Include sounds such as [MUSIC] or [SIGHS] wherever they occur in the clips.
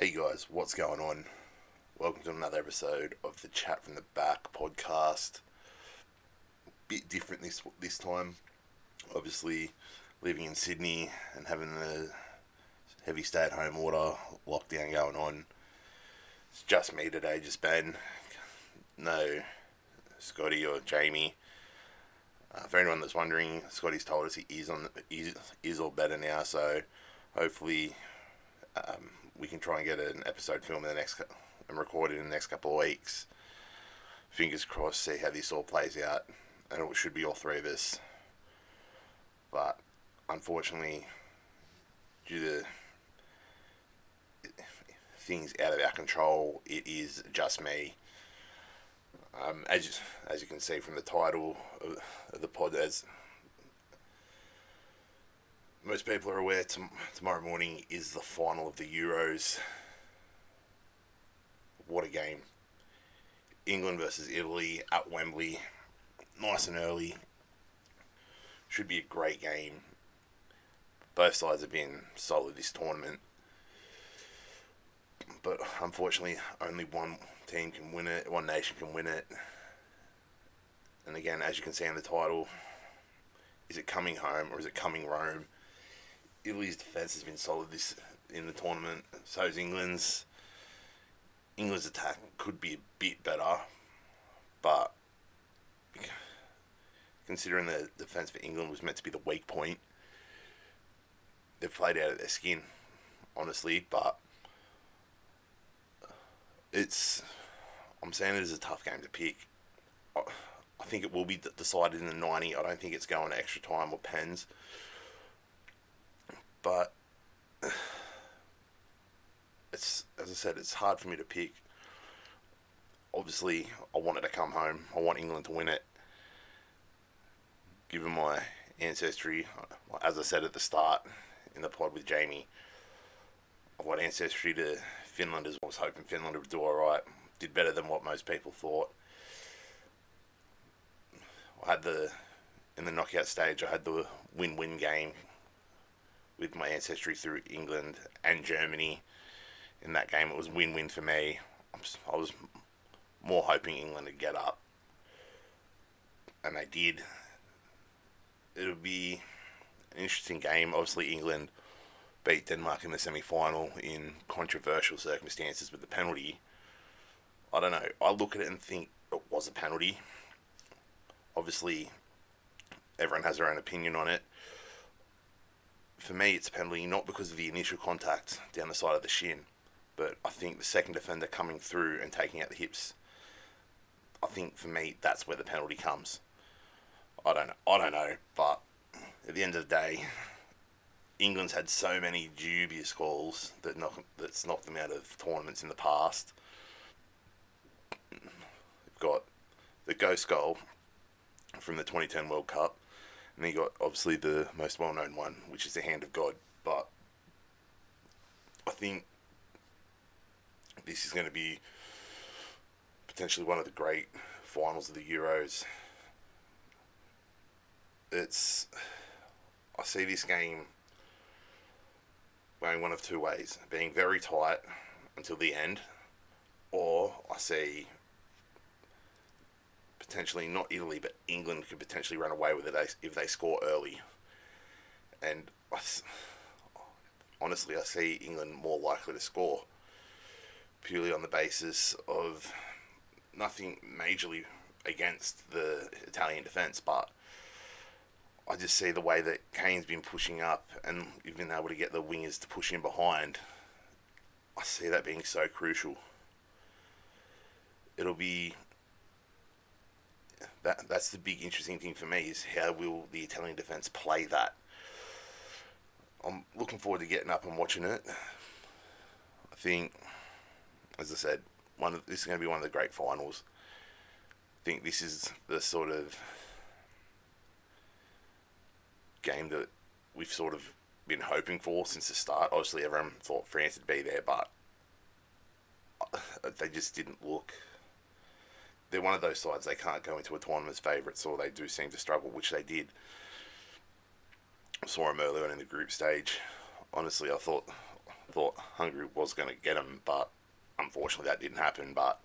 Hey guys, what's going on? Welcome to another episode of the Chat from the Back podcast. Bit different this this time. Obviously, living in Sydney and having the heavy stay-at-home order lockdown going on. It's just me today, just Ben. No Scotty or Jamie. Uh, for anyone that's wondering, Scotty's told us he is on is, is all better now, so hopefully um, we can try and get an episode filmed in the next and recorded in the next couple of weeks. Fingers crossed, see how this all plays out, and it should be all three of us. But unfortunately, due to things out of our control, it is just me. Um, as as you can see from the title of the pod, as most people are aware, tom- tomorrow morning is the final of the Euros. What a game! England versus Italy at Wembley, nice and early. Should be a great game. Both sides have been solid this tournament, but unfortunately, only one team can win it. One nation can win it. And again, as you can see in the title, is it coming home or is it coming Rome? Italy's defense has been solid this in the tournament. So is England's. England's attack could be a bit better, but considering the defense for England was meant to be the weak point, they've played out of their skin, honestly. But it's, I'm saying it is a tough game to pick. I, I think it will be decided in the 90. I don't think it's going extra time or pens but [SIGHS] it's as I said, it's hard for me to pick. Obviously, I wanted to come home. I want England to win it. Given my ancestry, as I said at the start in the pod with Jamie, I've got ancestry to Finland as well. I was hoping Finland would do all right. Did better than what most people thought. I had the in the knockout stage. I had the win-win game with my ancestry through England and Germany in that game. It was win win for me. I was more hoping England would get up, and they did. It'll be an interesting game. Obviously, England beat Denmark in the semi final in controversial circumstances with the penalty. I don't know. I look at it and think it was a penalty. Obviously, everyone has their own opinion on it for me, it's a penalty not because of the initial contact down the side of the shin, but I think the second defender coming through and taking out the hips. I think for me, that's where the penalty comes. I don't know. I don't know, but at the end of the day, England's had so many dubious calls that knock, that's knocked them out of tournaments in the past. They've got the ghost goal from the 2010 World Cup and then you got obviously the most well known one, which is the Hand of God. But I think this is going to be potentially one of the great finals of the Euros. It's I see this game going one of two ways, being very tight until the end, or I see potentially not Italy, but England could potentially run away with it if they score early. And I, honestly, I see England more likely to score purely on the basis of nothing majorly against the Italian defence, but I just see the way that Kane's been pushing up and been able to get the wingers to push in behind. I see that being so crucial. It'll be that that's the big interesting thing for me is how will the Italian defence play that. I'm looking forward to getting up and watching it. I think, as I said, one of, this is going to be one of the great finals. I think this is the sort of game that we've sort of been hoping for since the start. Obviously, everyone thought France would be there, but uh, they just didn't look they're one of those sides they can't go into a tournament as favourites, or they do seem to struggle, which they did. I saw them earlier in the group stage. Honestly, I thought thought Hungary was going to get them, but unfortunately that didn't happen. But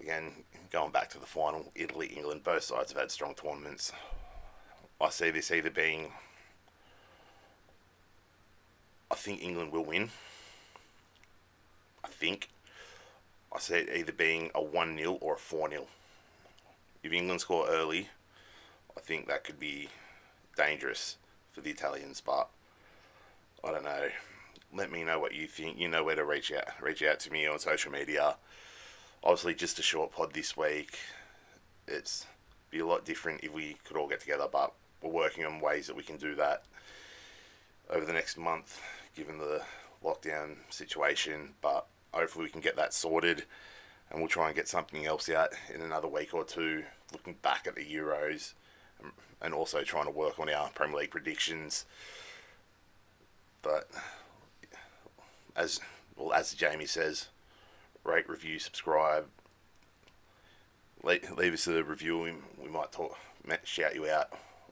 again, going back to the final, Italy, England, both sides have had strong tournaments. I see this either being. I think England will win. I think. I see it either being a 1 0 or a 4 0. If England score early, I think that could be dangerous for the Italians, but I don't know. Let me know what you think. You know where to reach out. Reach out to me on social media. Obviously, just a short pod this week. It's be a lot different if we could all get together, but we're working on ways that we can do that over the next month, given the lockdown situation. But hopefully, we can get that sorted, and we'll try and get something else out in another week or two. Looking back at the Euros, um, and also trying to work on our Premier League predictions. But as well as Jamie says, rate, review, subscribe. Leave, leave us a review. We, we might talk, shout you out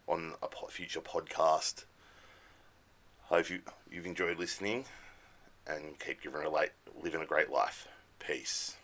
on a future podcast. Hope you, you've enjoyed listening and keep giving a late, living a great life. Peace.